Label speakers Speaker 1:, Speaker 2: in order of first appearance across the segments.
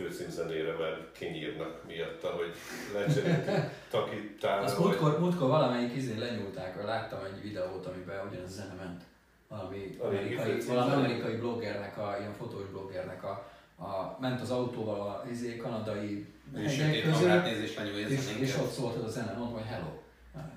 Speaker 1: főcímzenére, mert kinyírnak miatta, hogy lecseréltük takitálra.
Speaker 2: Azt múltkor, múltkor valamelyik izén lenyúlták, láttam egy videót, amiben ugyanaz a zene ment. Valami amerikai, valami amerikai bloggernek, a, ilyen fotós bloggernek a, a, ment az autóval a izé, kanadai
Speaker 3: És
Speaker 2: hegyek
Speaker 3: lenyúlja
Speaker 2: és,
Speaker 3: az
Speaker 2: és ott szólt az a zene, mondom, hogy hello. Hát,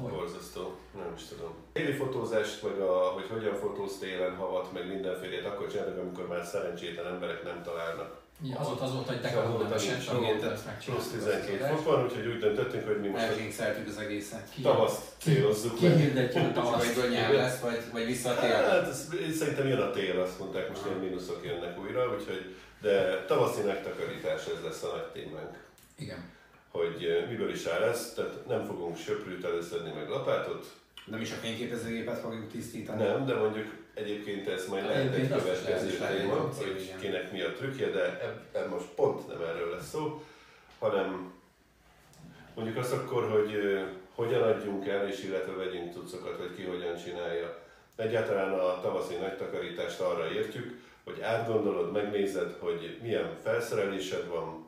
Speaker 2: Hogy?
Speaker 1: Borzasztó, nem is tudom. Téli fotózást, meg a, hogy hogyan fotóz télen havat, meg mindenfélét, akkor csinálnak, amikor már szerencsétlen emberek nem találnak.
Speaker 2: Ja, az volt az volt, hogy te
Speaker 1: Plusz
Speaker 2: megcsináltuk.
Speaker 1: 12 fok van, úgyhogy úgy döntöttünk, hogy mi most
Speaker 3: Elkényszertük az egészet.
Speaker 2: Ki-
Speaker 1: tavaszt célozzuk meg.
Speaker 2: Kihirdetjük a tavaszt.
Speaker 3: egyből nyelv lesz, vagy, vagy vissza a tél.
Speaker 1: Hát ez, szerintem jön a tél, azt mondták, most ilyen mínuszok jönnek újra, úgyhogy, de tavaszi megtakarítás ez lesz a nagy témánk.
Speaker 2: Igen.
Speaker 1: Hogy eh, miből is áll ez, tehát nem fogunk söprűt előszedni meg lapátot,
Speaker 3: Nem is a fényképezőgépet fogjuk tisztítani.
Speaker 1: nem, de mondjuk egyébként ez majd lehet egy következő téma, hogy kinek mi a trükkje, de ebben most pont nem erről lesz szó, hanem mondjuk azt akkor, hogy hogyan adjunk el, és illetve vegyünk cuccokat, vagy ki hogyan csinálja. Egyáltalán a tavaszi nagytakarítást arra értjük, hogy átgondolod, megnézed, hogy milyen felszerelésed van,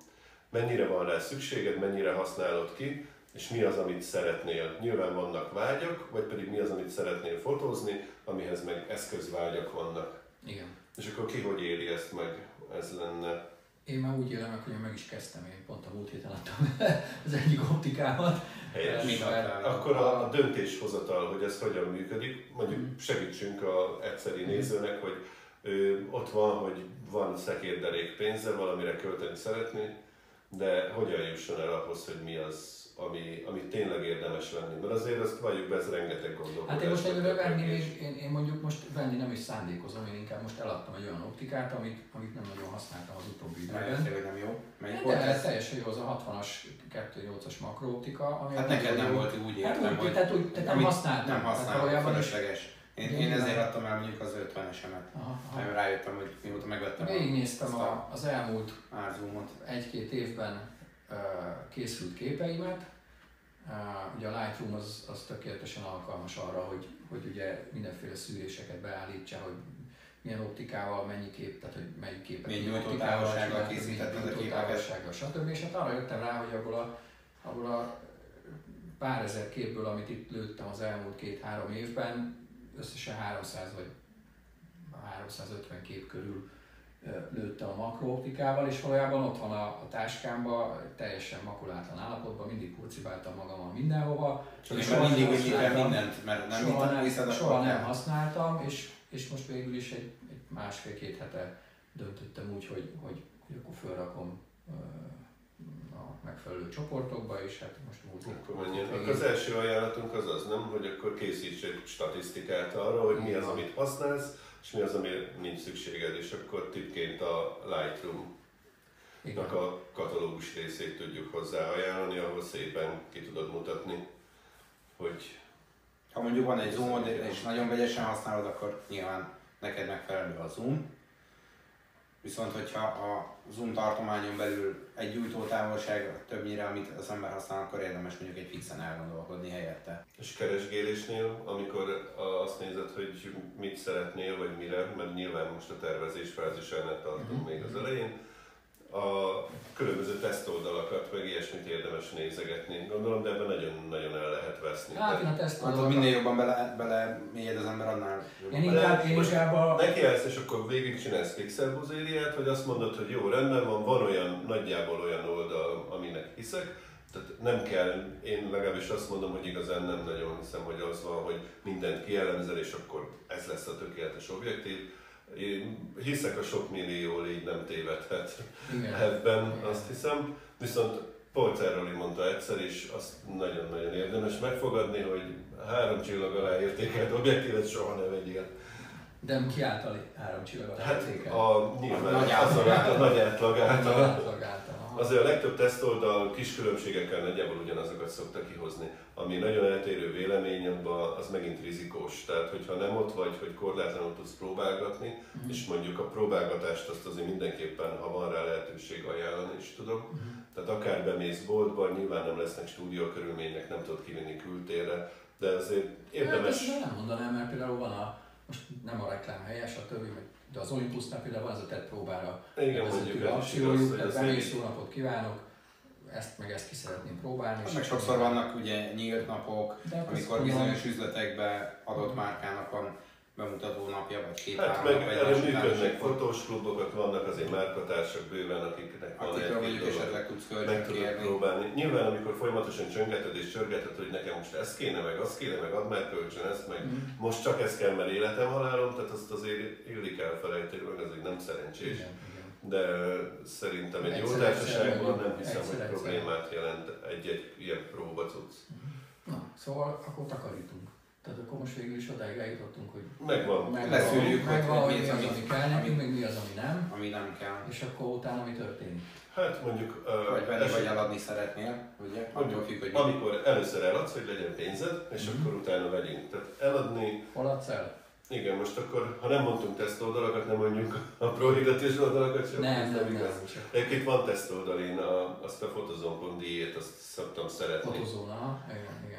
Speaker 1: mennyire van rá szükséged, mennyire használod ki, és mi az, amit szeretnél. Nyilván vannak vágyak, vagy pedig mi az, amit szeretnél fotózni, amihez meg eszközvágyak vannak.
Speaker 2: Igen.
Speaker 1: És akkor ki hogy éli ezt meg? Ez lenne.
Speaker 2: Én már úgy élem meg, hogy én meg is kezdtem, én pont a múlt héten adtam az egyik optikámat.
Speaker 1: Helyes. Akkor a, a döntéshozatal, hogy ez hogyan működik, mondjuk
Speaker 2: Mhm.
Speaker 1: segítsünk a egyszeri nézőnek, hogy ő, ott van, hogy van szekérderék pénze, valamire költeni szeretné, de hogyan jusson el ahhoz, hogy mi az, ami, ami tényleg érdemes venni. Mert azért azt valljuk be, ez rengeteg gondolkodás.
Speaker 2: Hát én most egyre venni,
Speaker 1: és-
Speaker 2: még, én, én, mondjuk most venni nem is szándékozom, én inkább most eladtam egy olyan optikát, amit, amit nem nagyon használtam az utóbbi időben.
Speaker 3: Hogy nem jó. Melyik volt
Speaker 2: De
Speaker 3: ez?
Speaker 2: teljesen jó az a 60-as 2.8-as makrooptika, ami
Speaker 3: Hát neked nem volt úgy
Speaker 2: Hát
Speaker 3: értem,
Speaker 2: úgy,
Speaker 3: hogy
Speaker 2: tehát, úgy, tehát nem használtam.
Speaker 3: Nem
Speaker 2: is-
Speaker 3: fölösleges. Én, én ezért adtam el mondjuk az 50-esemet.
Speaker 2: Aha, aha.
Speaker 3: Mert rájöttem, hogy mióta megvettem
Speaker 2: Végignéztem
Speaker 3: azt
Speaker 2: a, az elmúlt egy-két évben készült képeimet. Ugye a Lightroom az, az tökéletesen alkalmas arra, hogy, hogy ugye mindenféle szűréseket beállítsa, hogy milyen optikával, mennyi kép, tehát hogy melyik képet
Speaker 3: Milyen
Speaker 2: optikával csináltak,
Speaker 3: készítetted
Speaker 2: milyen
Speaker 3: a képeket.
Speaker 2: stb. És hát arra jöttem rá, hogy abból a, abból a pár ezer képből, amit itt lőttem az elmúlt két-három évben, összesen 300 vagy 350 kép körül lőttem a makrooptikával, és valójában ott van a, a táskámban, teljesen makulátlan állapotban, mindig kurcibáltam magammal mindenhova.
Speaker 3: Csak
Speaker 2: és
Speaker 3: már mindig
Speaker 2: használtam.
Speaker 3: mindent, mert nem
Speaker 2: soha nem,
Speaker 3: viszed,
Speaker 2: soha
Speaker 3: akkor
Speaker 2: nem
Speaker 3: nem.
Speaker 2: használtam, és, és most végül is egy, egy másfél-két hete döntöttem úgy, hogy, hogy, hogy akkor felrakom a megfelelő csoportokba, és hát most múlt
Speaker 1: Akkor az első ajánlatunk az az, nem? Hogy akkor készíts egy statisztikát arra, hogy mi az, amit használsz, és mi az, amire nincs szükséged, és akkor tippként a Lightroom
Speaker 2: Igen.
Speaker 1: a katalógus részét tudjuk hozzá ajánlani, ahol szépen ki tudod mutatni, hogy
Speaker 3: Ha mondjuk van egy zoomod, és nagyon vegyesen használod, akkor nyilván neked megfelelő a zoom. Viszont hogyha a zoom tartományon belül egy gyújtótávolság többnyire, amit az ember használ, akkor érdemes mondjuk egy fixen elgondolkodni helyette.
Speaker 1: és keresgélésnél, amikor azt nézed, hogy mit szeretnél, vagy mire, mert nyilván most a tervezés fázisánál tartunk
Speaker 2: Mhm.
Speaker 1: még az elején, a különböző tesztoldalakat, meg ilyesmit érdemes nézegetni. Gondolom, de ebben nagyon-nagyon el lehet veszni.
Speaker 2: Hát én a teszt
Speaker 3: Hát minél jobban bele, bele mélyed az ember, annál
Speaker 2: Én inkább, én
Speaker 1: most
Speaker 2: inkább a...
Speaker 1: Neki állsz, és akkor végig csinálsz pixelbuzériát, vagy azt mondod, hogy jó, rendben van, van olyan, nagyjából olyan oldal, aminek hiszek, tehát nem kell, én legalábbis azt mondom, hogy igazán nem nagyon hiszem, hogy az van, hogy mindent kielemzel, és akkor ez lesz a tökéletes objektív. Én hiszek a sok millió légy nem tévedhet
Speaker 2: Igen.
Speaker 1: ebben,
Speaker 2: Igen.
Speaker 1: azt hiszem. Viszont Polterroli mondta egyszer, és azt nagyon-nagyon érdemes megfogadni, hogy három csillag alá értékelt objektívet soha ne vegyél.
Speaker 2: De ki által három csillagot
Speaker 1: Hát
Speaker 2: értékel?
Speaker 1: a, nyilván
Speaker 3: Nagy
Speaker 1: az
Speaker 3: átlag
Speaker 1: a, a nagy átlag által. Azért a legtöbb tesztoldal kis különbségekkel nagyjából ugyanazokat szokta kihozni. Ami nagyon eltérő vélemény, abban az megint rizikós. Tehát, hogyha nem ott vagy, hogy korlátlanul tudsz próbálgatni,
Speaker 2: Mhm.
Speaker 1: és mondjuk a próbálgatást azt azért mindenképpen, ha van rá lehetőség, ajánlani is tudom.
Speaker 2: Mhm.
Speaker 1: Tehát akár bemész boltba, nyilván nem lesznek stúdiókörülmények, nem tudod kivinni kültérre, de azért
Speaker 2: Hát
Speaker 1: érdemes...
Speaker 2: ezt nem mondanám, mert például van a, most nem a reklám helye, stb. De az Olympusnál például van ez a tett próbára
Speaker 1: Igen, mondjuk ez is
Speaker 2: akciójuk, tehát bemész, jó napot kívánok, ezt meg ezt ki szeretném próbálni. és
Speaker 3: Meg sokszor vannak ugye nyílt napok,
Speaker 2: De hát
Speaker 3: amikor bizonyos üzletekben adott márkának van bemutató napja, vagy két
Speaker 1: Hát
Speaker 3: három
Speaker 1: meg erre működnek fotós klubok, vannak azért márkatársak bőven, akiknek van egy
Speaker 3: mondjuk esetleg tudsz
Speaker 1: meg tudod
Speaker 3: kérni.
Speaker 1: próbálni. Nyilván, amikor folyamatosan csöngeted és csörgeted, hogy nekem most ez kéne, meg az kéne, meg add már kölcsön ezt, meg
Speaker 2: Mhm.
Speaker 1: most csak ez kell, mert életem halálom, tehát azt azért illik elfelejteni, meg ez így nem szerencsés.
Speaker 2: Igen.
Speaker 1: De szerintem egy jó
Speaker 2: Egyszer-
Speaker 1: társaságban
Speaker 2: egyszer
Speaker 1: nem hiszem,
Speaker 2: egyszer-
Speaker 1: hogy
Speaker 2: egyszer.
Speaker 1: problémát jelent egy-egy ilyen próba cucc.
Speaker 2: Na, szóval akkor takarítunk. Tehát akkor most végül is odáig eljutottunk, hogy
Speaker 1: Megvan.
Speaker 2: megvan,
Speaker 3: Leszűrjük, hogy-
Speaker 2: megvan,
Speaker 3: hogy
Speaker 2: hogy
Speaker 3: mi az,
Speaker 2: az,
Speaker 3: ami-
Speaker 2: ami kell nekünk, meg mi az, ami nem,
Speaker 3: Ami nem kell.
Speaker 2: és akkor utána mi történik.
Speaker 1: Hát mondjuk, uh,
Speaker 3: Vagy venni, vagy eladni szeretnél, ugye?
Speaker 1: Mondjuk
Speaker 3: függ, hogy mi.
Speaker 1: amikor először eladsz, hogy legyen pénzed, és
Speaker 2: Mhm.
Speaker 1: akkor utána vegyünk. Tehát eladni,
Speaker 2: Hol adsz el?
Speaker 1: igen, most akkor, ha nem mondtunk teszt oldalakat, nem mondjuk a prohidatív oldalakat sem.
Speaker 2: Nem,
Speaker 1: ez
Speaker 2: nem,
Speaker 1: igaz.
Speaker 2: nem,
Speaker 1: Egyébként van teszt oldal, én a, azt a fotozone.de-t azt szoktam szeretni.
Speaker 2: fotozóna, aha, igen, igen.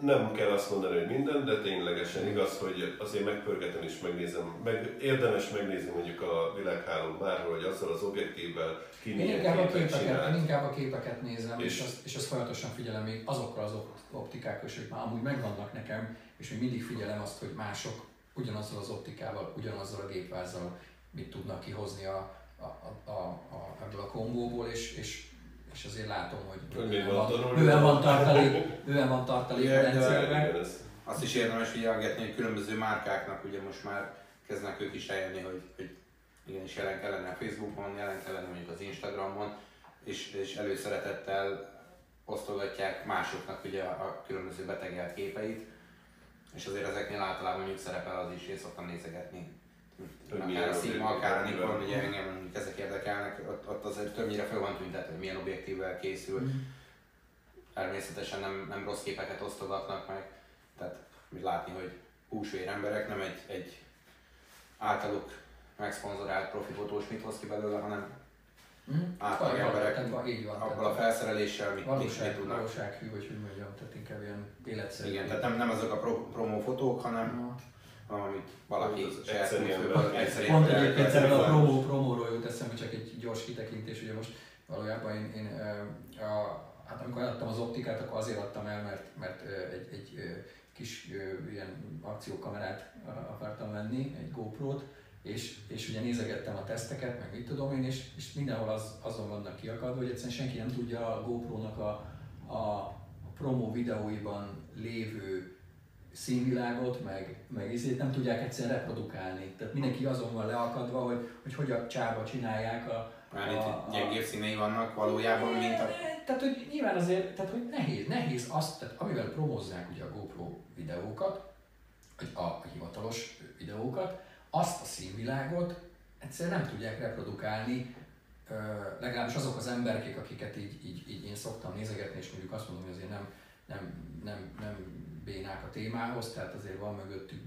Speaker 1: Nem kell azt mondani, hogy minden, de ténylegesen igaz, hogy azért megpörgetem és megnézem. Meg, érdemes megnézni mondjuk a világhálón bárhol, hogy azzal az objektívvel ki
Speaker 2: Én inkább, a képeket, én inkább a képeket nézem, és,
Speaker 1: És-
Speaker 2: azt, és azt folyamatosan figyelem még azokkal az opt- optikákkal, hogy már amúgy megvannak nekem, és még mindig figyelem azt, hogy mások ugyanazzal az optikával, ugyanazzal a gépvázzal mit tudnak kihozni a, a, a, a, a, ebből a kombóból, és, és, és azért látom, hogy bőven
Speaker 1: van
Speaker 2: bőven van tartalék, bőven van tartalék a rendszerben.
Speaker 3: Azt is érdemes figyelgetni, hogy különböző márkáknak ugye most már kezdenek ők is eljönni, hogy, hogy igenis jelen kellene a Facebookon, jelen kellene mondjuk az Instagramon, és, és előszeretettel osztogatják másoknak ugye a, a különböző betegelt képeit, és azért ezeknél általában mondjuk szerepel az is, én szoktam nézegetni.
Speaker 1: Hogy
Speaker 3: Akár a Sigma,
Speaker 1: objektív
Speaker 3: akár a. Nikon, ugye engem mondjuk ezek érdekelnek, ott, ott azért többnyire fel van tüntetve, hogy milyen objektívvel készül, természetesen nem, nem rossz képeket osztogatnak meg, tehát látni, hogy húsvér emberek nem egy, egy általuk megszponzorált profi fotós mit hoz ki belőle, hanem
Speaker 2: Hm?
Speaker 3: átlag emberek
Speaker 2: van- így van.
Speaker 3: abból a felszereléssel mit, mit, mit
Speaker 2: valóság,
Speaker 3: tudnak.
Speaker 2: valósághű, vagy hogy mondjam, tehát inkább ilyen életszerű.
Speaker 3: Igen, tehát nem, nem azok a pro, promó fotók, hanem,
Speaker 2: Aha.
Speaker 3: hanem amit valaki
Speaker 1: Az
Speaker 3: saját
Speaker 1: egyszerű
Speaker 3: külföldből
Speaker 1: ember.
Speaker 3: egyszerű
Speaker 2: Pont egyébként erről a promó, promóról jut eszembe csak egy gyors kitekintés, ugye most valójában én, én a, hát amikor eladtam az optikát, akkor azért adtam el, mert, mert egy, egy kis ilyen akciókamerát akartam venni, egy GoPro-t, és, és ugye nézegettem a teszteket, meg mit tudom én, és, és mindenhol az, azon vannak kiakadva, hogy egyszerűen senki nem tudja a GoPro-nak a, a promo videóiban lévő színvilágot, meg, meg izét nem tudják egyszerűen reprodukálni. Tehát mindenki azon van leakadva, hogy hogy, hogy a csába csinálják a...
Speaker 3: Már itt gyengébb színei vannak valójában, mint a...
Speaker 2: Tehát, hogy nyilván azért, tehát, hogy nehéz, nehéz azt, tehát amivel promózzák ugye a GoPro videókat, vagy a, a hivatalos videókat, azt a színvilágot egyszerűen nem tudják reprodukálni, legalábbis azok az emberek, akiket így, így, így én szoktam nézegetni, és mondjuk azt mondom, hogy azért nem, nem, nem, nem bénák a témához, tehát azért van mögöttük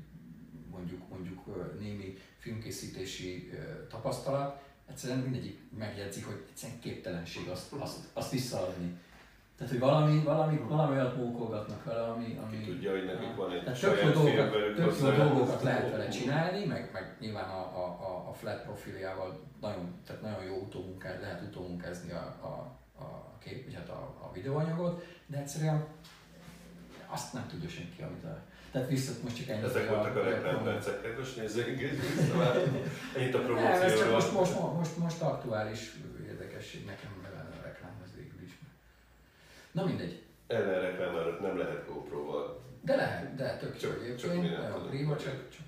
Speaker 2: mondjuk, mondjuk némi filmkészítési tapasztalat, egyszerűen mindegyik megjegyzi, hogy egyszerűen képtelenség azt, azt, azt visszaadni. Tehát, hogy valami, valami, valami olyat mókolgatnak vele, ami...
Speaker 1: Ki
Speaker 2: ami
Speaker 1: tudja, hogy nekik van egy
Speaker 2: tehát tök jó, dolgokat, tök jó dolgokat lehet vele csinálni, meg, meg nyilván a, a, a, a flat profiljával nagyon, tehát nagyon jó utómunkát, lehet utómunkázni a, a, a kép, vagy hát a, a videóanyagot, de egyszerűen azt nem tudja senki, amit a... Tehát vissza most csak ennyi.
Speaker 1: Ezek voltak a reklámpercek, kedves nézőink, és. Ennyit a
Speaker 2: Nem, ez csak most, most, most, most aktuális érdekesség nekem a reklámhoz végül is. Na mindegy.
Speaker 1: Ellen reklámárat nem lehet GoPro-val.
Speaker 2: De lehet, de tök jó
Speaker 1: Csak-
Speaker 2: egyébként,
Speaker 1: csak mi nem
Speaker 2: prima, csak, csak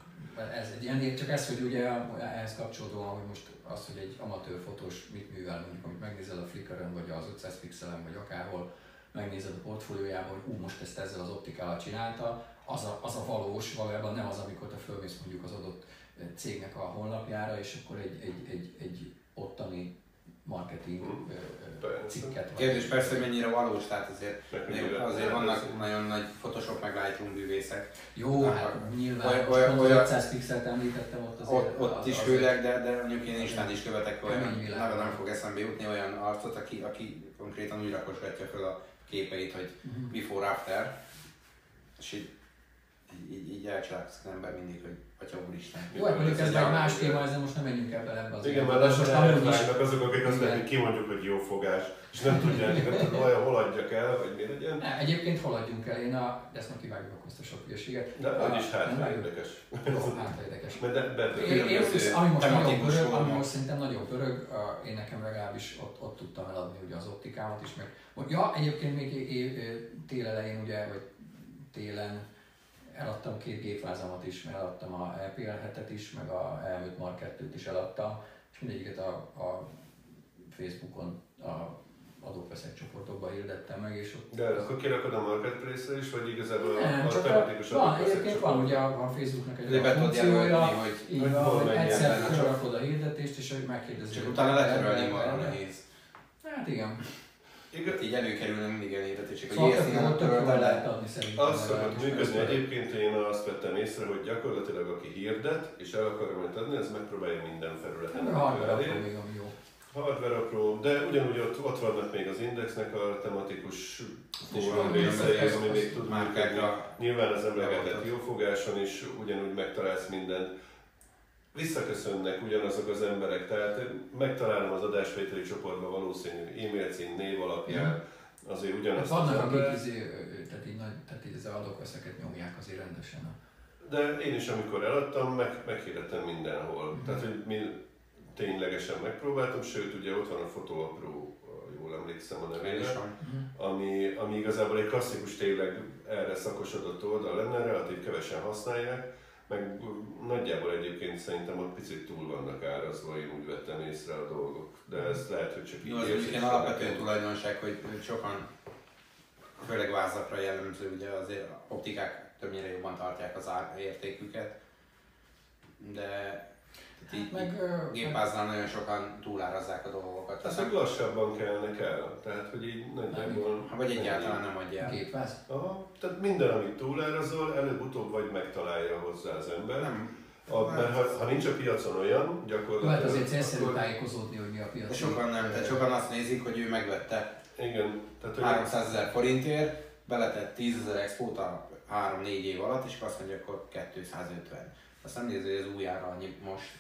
Speaker 2: ez egy ilyen, csak ez, hogy ugye ehhez kapcsolódóan, hogy most az, hogy egy amatőr fotós mit művel, mondjuk amit megnézel a Flickr-ön, vagy az 500 pixelen, vagy akárhol, megnézed a portfóliójában, hogy ú, most ezt ezzel az optikával csinálta, az a, az a valós, valójában nem az, amikor te fölmész mondjuk az adott cégnek a honlapjára, és akkor egy, egy, egy, egy ottani marketing
Speaker 1: Persze.
Speaker 2: cikket. vagy-
Speaker 3: Kérdés persze, hogy mennyire valós, tehát azért, azért, vannak nagyon nagy Photoshop meg Lightroom bűvészek.
Speaker 2: Jó, hát nyilván,
Speaker 3: olyan- olyan- olyan-
Speaker 2: 500 pixelt említettem ott azért.
Speaker 3: Ott, ott
Speaker 2: az-
Speaker 3: is főleg, de, de mondjuk én Instán is követek olyan, nem fog eszembe jutni olyan arcot, aki, aki konkrétan úgy rakosgatja fel a képeit, hogy before after, és így így, így, elcsodálkozik az ember mindig, hogy Atya Úristen.
Speaker 2: Jó, hát mondjuk ez egy más téma, ezzel most nem menjünk ebbe ebbe az
Speaker 1: Igen, mert lassan
Speaker 2: is-
Speaker 1: elvágnak azok, akik azt mondják, hogy kimondjuk, hogy jó fogás, és nem tudják, nem tudom, vajon hol adjak el, vagy mi legyen.
Speaker 2: Ne, egyébként haladjunk el, én a, de ezt meg kivágjuk a sok hülyeséget.
Speaker 1: De
Speaker 2: A-
Speaker 1: úgyis hát
Speaker 2: nem vágjuk?
Speaker 1: érdekes.
Speaker 2: Jó, hát érdekes.
Speaker 1: Mert de, de,
Speaker 2: Én, én, ami most nagyon pörög, ami most szerintem nagyon pörög, én nekem legalábbis ott, ott tudtam eladni ugye az optikámat is, meg ja, egyébként még tél elején ugye, vagy télen eladtam két gépvázamat is, mert eladtam a E LPL 7-et is, meg a elmúlt Mark 2-t is eladtam, és mindegyiket a, a Facebookon a adóveszek csoportokba hirdettem meg, és ott
Speaker 1: de akkor kirakod a marketplace-re is, vagy igazából a,
Speaker 2: nem,
Speaker 1: a
Speaker 2: csak a,
Speaker 1: tematikus
Speaker 2: van, egyébként van ugye a, a Facebooknak egy olyan funkciója,
Speaker 3: hogy
Speaker 2: így
Speaker 1: hogy
Speaker 2: van, hogy egyszer felrakod a hirdetést, és hogy megkérdezi.
Speaker 3: csak utána letörölni marra nehéz.
Speaker 2: Hát igen.
Speaker 1: Igaz,
Speaker 3: Így előkerülne mindig hirdetések, hogy
Speaker 2: Szóval jó,
Speaker 3: nem töröltem
Speaker 2: lehet
Speaker 3: le.
Speaker 2: adni szerintem.
Speaker 1: Az szokott működni. Egyébként én azt vettem észre, hogy gyakorlatilag aki hirdet, és el akar majd adni, az megpróbálja minden felületen. Elérni.
Speaker 2: akkor még ami jó.
Speaker 1: Hardware apró, de ugyanúgy ott, ott vannak még az Indexnek a tematikus fórum részei, ami még tud működni.
Speaker 3: Márkákra.
Speaker 1: Nyilván az emlegetett jófogáson is ugyanúgy megtalálsz mindent. Visszaköszönnek ugyanazok az emberek, tehát megtalálom az adásvételi csoportban valószínű e-mail cím, név alapján, azért
Speaker 2: Hát
Speaker 1: ugyanazt az
Speaker 2: vannak,
Speaker 1: ember.
Speaker 2: akik ö, tehát így, nagy, tehát így az adókveszeket nyomják azért rendesen.
Speaker 1: De én is, amikor eladtam, meg, meghirdettem mindenhol.
Speaker 2: Mhm.
Speaker 1: Tehát, hogy mi ténylegesen megpróbáltam, sőt, ugye ott van a fotóapró, jól emlékszem a nevére,
Speaker 3: van.
Speaker 1: ami, ami igazából egy klasszikus tényleg erre szakosodott oldal lenne, relatív kevesen használják, meg nagyjából egyébként szerintem ott picit túl vannak árazva, én úgy vettem észre a dolgok. De ez lehet, hogy csak így
Speaker 3: Jó, az mondjuk ilyen alapvető tulajdonság, hogy sokan, főleg vázakra jellemző, ugye azért optikák többnyire jobban tartják az ár, értéküket, de így,
Speaker 2: Meg,
Speaker 3: gépáznál nagyon sokan túlárazzák a dolgokat.
Speaker 1: Tehát meg lassabban kelnek el, tehát hogy így nagyjából...
Speaker 3: vagy egyáltalán nem adja el.
Speaker 2: gépváz.
Speaker 1: Aha, tehát minden, amit túlárazol, előbb-utóbb vagy megtalálja hozzá az ember.
Speaker 3: Nem.
Speaker 1: A, mert ha, ha nincs a piacon olyan, gyakorlatilag...
Speaker 2: hát azért célszerű
Speaker 1: akkor-
Speaker 2: tájékozódni, hogy mi a piac.
Speaker 3: De sokan nem, tehát sokan azt nézik, hogy ő megvette
Speaker 1: Igen, tehát hogy
Speaker 3: 300 ezer forintért, beletett 10 ezer expót a 3-4 év alatt, és azt mondja, akkor 250. Azt nem nézi, hogy az új ára annyi most.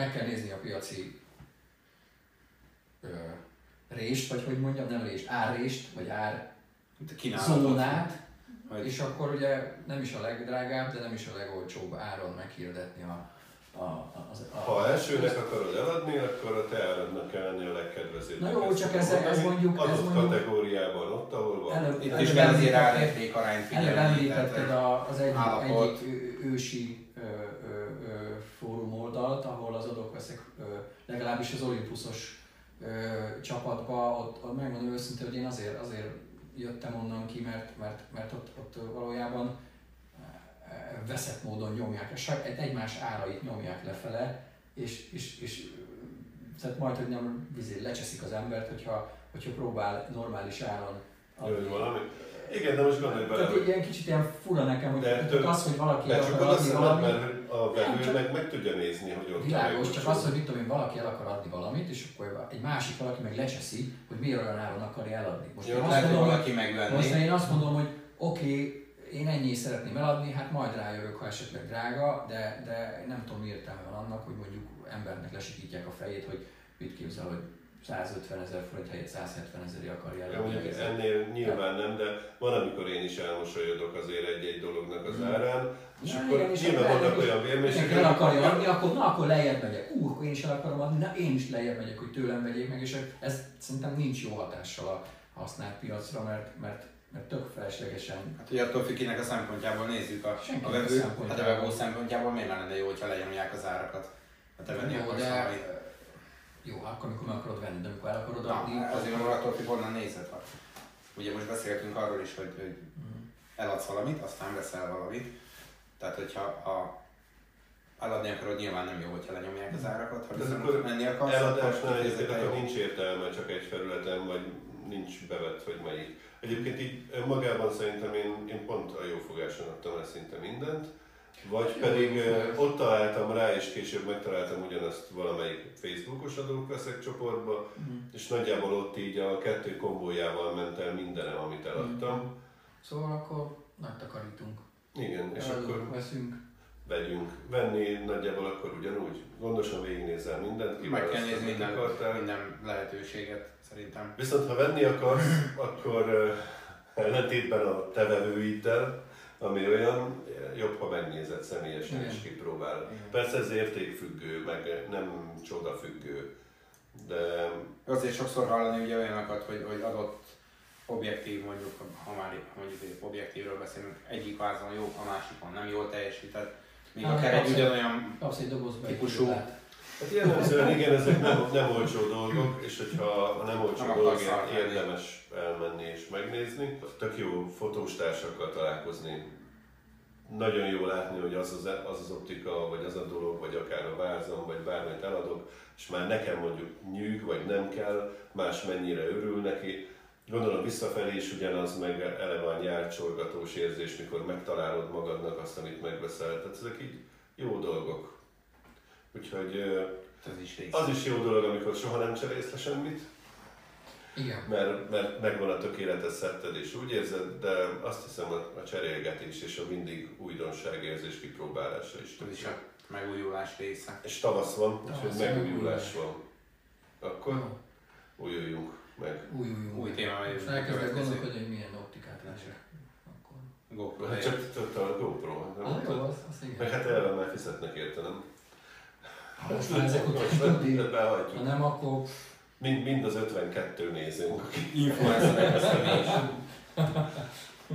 Speaker 2: Meg kell nézni a piaci ö, rést, vagy hogy mondjam, nem rést, árrést, vagy ár zónát,
Speaker 3: Hogy
Speaker 2: és akkor ugye nem is a legdrágább, de nem is a legolcsóbb áron meghirdetni a, a, a, az, a
Speaker 1: ha elsőnek akarod eladni, akkor a te áradnak kell lenni a legkedvezőbb.
Speaker 2: Na jó, csak ez- ez mondjuk- ez
Speaker 1: Adott
Speaker 2: mondjuk-
Speaker 1: kategóriában, ott ahol van.
Speaker 2: Előbb-
Speaker 3: itt
Speaker 2: előbb
Speaker 3: is kell azért árérték arányt
Speaker 2: Előbb
Speaker 3: figyelni.
Speaker 2: említetted a, az egyik,
Speaker 3: állapot.
Speaker 2: egyik ősi ö, ö, ö, fórum oldalt, ahol az adókveszek ö, legalábbis az Olympusos ö, csapatba, ott, ott megmondom őszintén, hogy én azért, azért jöttem onnan ki, mert, mert, mert ott, ott valójában veszett módon nyomják, egy- egymás árait nyomják lefele, és, és, és tehát majd, hogy nem vizé lecseszik az embert, hogyha, hogyha próbál normális áron
Speaker 1: Jön valami. Igen, de most gondolj bele,
Speaker 2: tehát így ilyen kicsit ilyen fura nekem, hogy
Speaker 1: De
Speaker 2: csak
Speaker 1: tök-
Speaker 2: az, hogy valaki el akar adni valamit,
Speaker 1: mert a vevő
Speaker 2: csak-
Speaker 1: meg, meg tudja nézni, hogy ott
Speaker 2: világos, csak az, hogy mit tudom én, valaki el akar adni valamit, és akkor egy másik valaki meg lecseszi, hogy miért olyan áron akarja eladni. Most
Speaker 1: Jó,
Speaker 2: én azt
Speaker 3: Lehet, hogy
Speaker 2: mondom,
Speaker 3: valaki megvenni.
Speaker 2: most én azt mondom, hogy oké, én ennyi szeretném eladni, hát majd rájövök, ha esetleg drága, de, de nem tudom, mi értelme van annak, hogy mondjuk embernek lesikítják a fejét, hogy mit képzel, hogy 150 ezer forint helyett 170 ezeré akarja
Speaker 1: Ja,
Speaker 2: eladni.
Speaker 1: ennél nyilván nem, de van, amikor én is elmosolyodok azért egy-egy dolognak az
Speaker 2: Mhm.
Speaker 1: árán, és
Speaker 2: Ja,
Speaker 1: akkor
Speaker 2: igen, és
Speaker 1: nyilván vannak olyan vérmérsékek,
Speaker 2: el akarja adni, akkor na akkor lejjebb megyek. Ú, akkor én is el akarom adni, na én is lejjebb megyek, hogy tőlem vegyék meg, és ez szerintem nincs jó hatással a használt piacra, mert, mert, mert tök feleslegesen
Speaker 3: Hát ugye attól függ, kinek a szempontjából nézzük a,
Speaker 2: Senkinek
Speaker 3: a
Speaker 2: a
Speaker 3: vevő, hát a
Speaker 2: szempontjából.
Speaker 3: vevő szempontjából miért lenne jó, hogyha lenyomják az árakat? Ha te venni
Speaker 2: jó,
Speaker 3: akarsz
Speaker 2: de
Speaker 3: valamit.
Speaker 2: Jó, akkor amikor meg akarod venni, de amikor el akarod adni,
Speaker 3: Na, azért van attól függ, honnan nézed. Ha. Ugye most beszéltünk arról is, hogy, hogy
Speaker 2: Mhm.
Speaker 3: eladsz valamit, aztán veszel valamit. Tehát, hogyha a eladni akarod, nyilván nem jó, hogyha lenyomják az árakat. Ha viszont
Speaker 1: akkor
Speaker 3: menni akarsz,
Speaker 1: eladásnál egyébként akkor
Speaker 3: jó.
Speaker 1: nincs értelme csak egy felületen, vagy nincs bevett, hogy melyik. Egyébként így magában szerintem én, én pont a jófogáson adtam el szinte mindent, vagy pedig ott találtam rá, és később megtaláltam ugyanazt valamelyik Facebookos adókveszek csoportba,
Speaker 2: Mhm.
Speaker 1: és nagyjából ott így a kettő kombójával ment el mindenem, amit eladtam.
Speaker 2: Szóval akkor nagy takarítunk.
Speaker 1: Igen, és
Speaker 2: Eladunk,
Speaker 1: akkor
Speaker 2: veszünk.
Speaker 1: vegyünk. Venni nagyjából akkor ugyanúgy. Gondosan végignézel mindent,
Speaker 3: Meg kell nézni minden,
Speaker 1: akartál.
Speaker 3: minden lehetőséget szerintem.
Speaker 1: Viszont ha venni akarsz, akkor ellentétben a te vevőiddel, ami olyan, jobb, ha megnézed személyesen
Speaker 2: Igen.
Speaker 1: és kipróbál.
Speaker 3: Igen.
Speaker 1: Persze ez értékfüggő, meg nem csodafüggő, de
Speaker 3: Azért sokszor hallani ugye olyanokat, hogy, hogy adott objektív, mondjuk, ha már mondjuk egy objektívről beszélünk, egyik házon jó, a másikon nem jól teljesített, míg a keregy
Speaker 2: abszolút.
Speaker 3: ugyanolyan
Speaker 2: Kapsz egy egy
Speaker 3: Típusú.
Speaker 1: Hát jellemzően igen, ezek nem, nem olcsó dolgok, és hogyha a nem olcsó
Speaker 3: Nem
Speaker 1: dolgért érdemes elmenni és megnézni. Tök jó fotós társakkal találkozni. Nagyon jó látni, hogy az az, az az optika, vagy az a dolog, vagy akár a vázam, vagy bármit eladok, és már nekem mondjuk nyűg, vagy nem kell, más mennyire örül neki. Gondolom visszafelé is ugyanaz, meg eleve a nyárcsorgatós érzés, mikor megtalálod magadnak azt, amit megveszel. Tehát ezek így jó dolgok. Úgyhogy
Speaker 3: ez is
Speaker 1: az is jó dolog, amikor soha nem cserélsz le semmit,
Speaker 2: Igen.
Speaker 1: mert, mert megvan a tökéletes szetted és úgy érzed, de azt hiszem a, a cserélgetés és a mindig újdonságérzés kipróbálása is.
Speaker 3: Ez is a megújulás része.
Speaker 1: És tavasz van,
Speaker 2: Tavasz,
Speaker 1: úgyhogy megújulás van. Akkor
Speaker 2: Jó.
Speaker 1: újuljunk meg.
Speaker 2: Új, új, új.
Speaker 3: Új téma jövünk.
Speaker 2: elkezdek gondolkodni, hogy milyen optikát. Akkor...
Speaker 3: GoPro
Speaker 1: Hát csak a GoPro. nem?
Speaker 2: Ah, jó, az, az igen.
Speaker 1: Meg hát eleve már fizetnek érte, nem?
Speaker 2: Ha most ezek
Speaker 1: be-
Speaker 2: ha nem, akkor
Speaker 1: Mind, mind az 52 nézőnk.
Speaker 3: Is.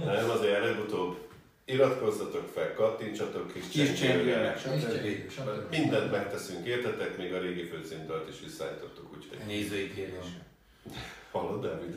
Speaker 1: Nem, azért előbb-utóbb iratkozzatok fel, kattintsatok kis
Speaker 3: Kis csengőre.
Speaker 1: Mindent megteszünk, értetek? Még a régi főcímdalt is visszaállítottuk, úgyhogy
Speaker 3: Nézői kérdése.
Speaker 1: hallod, David?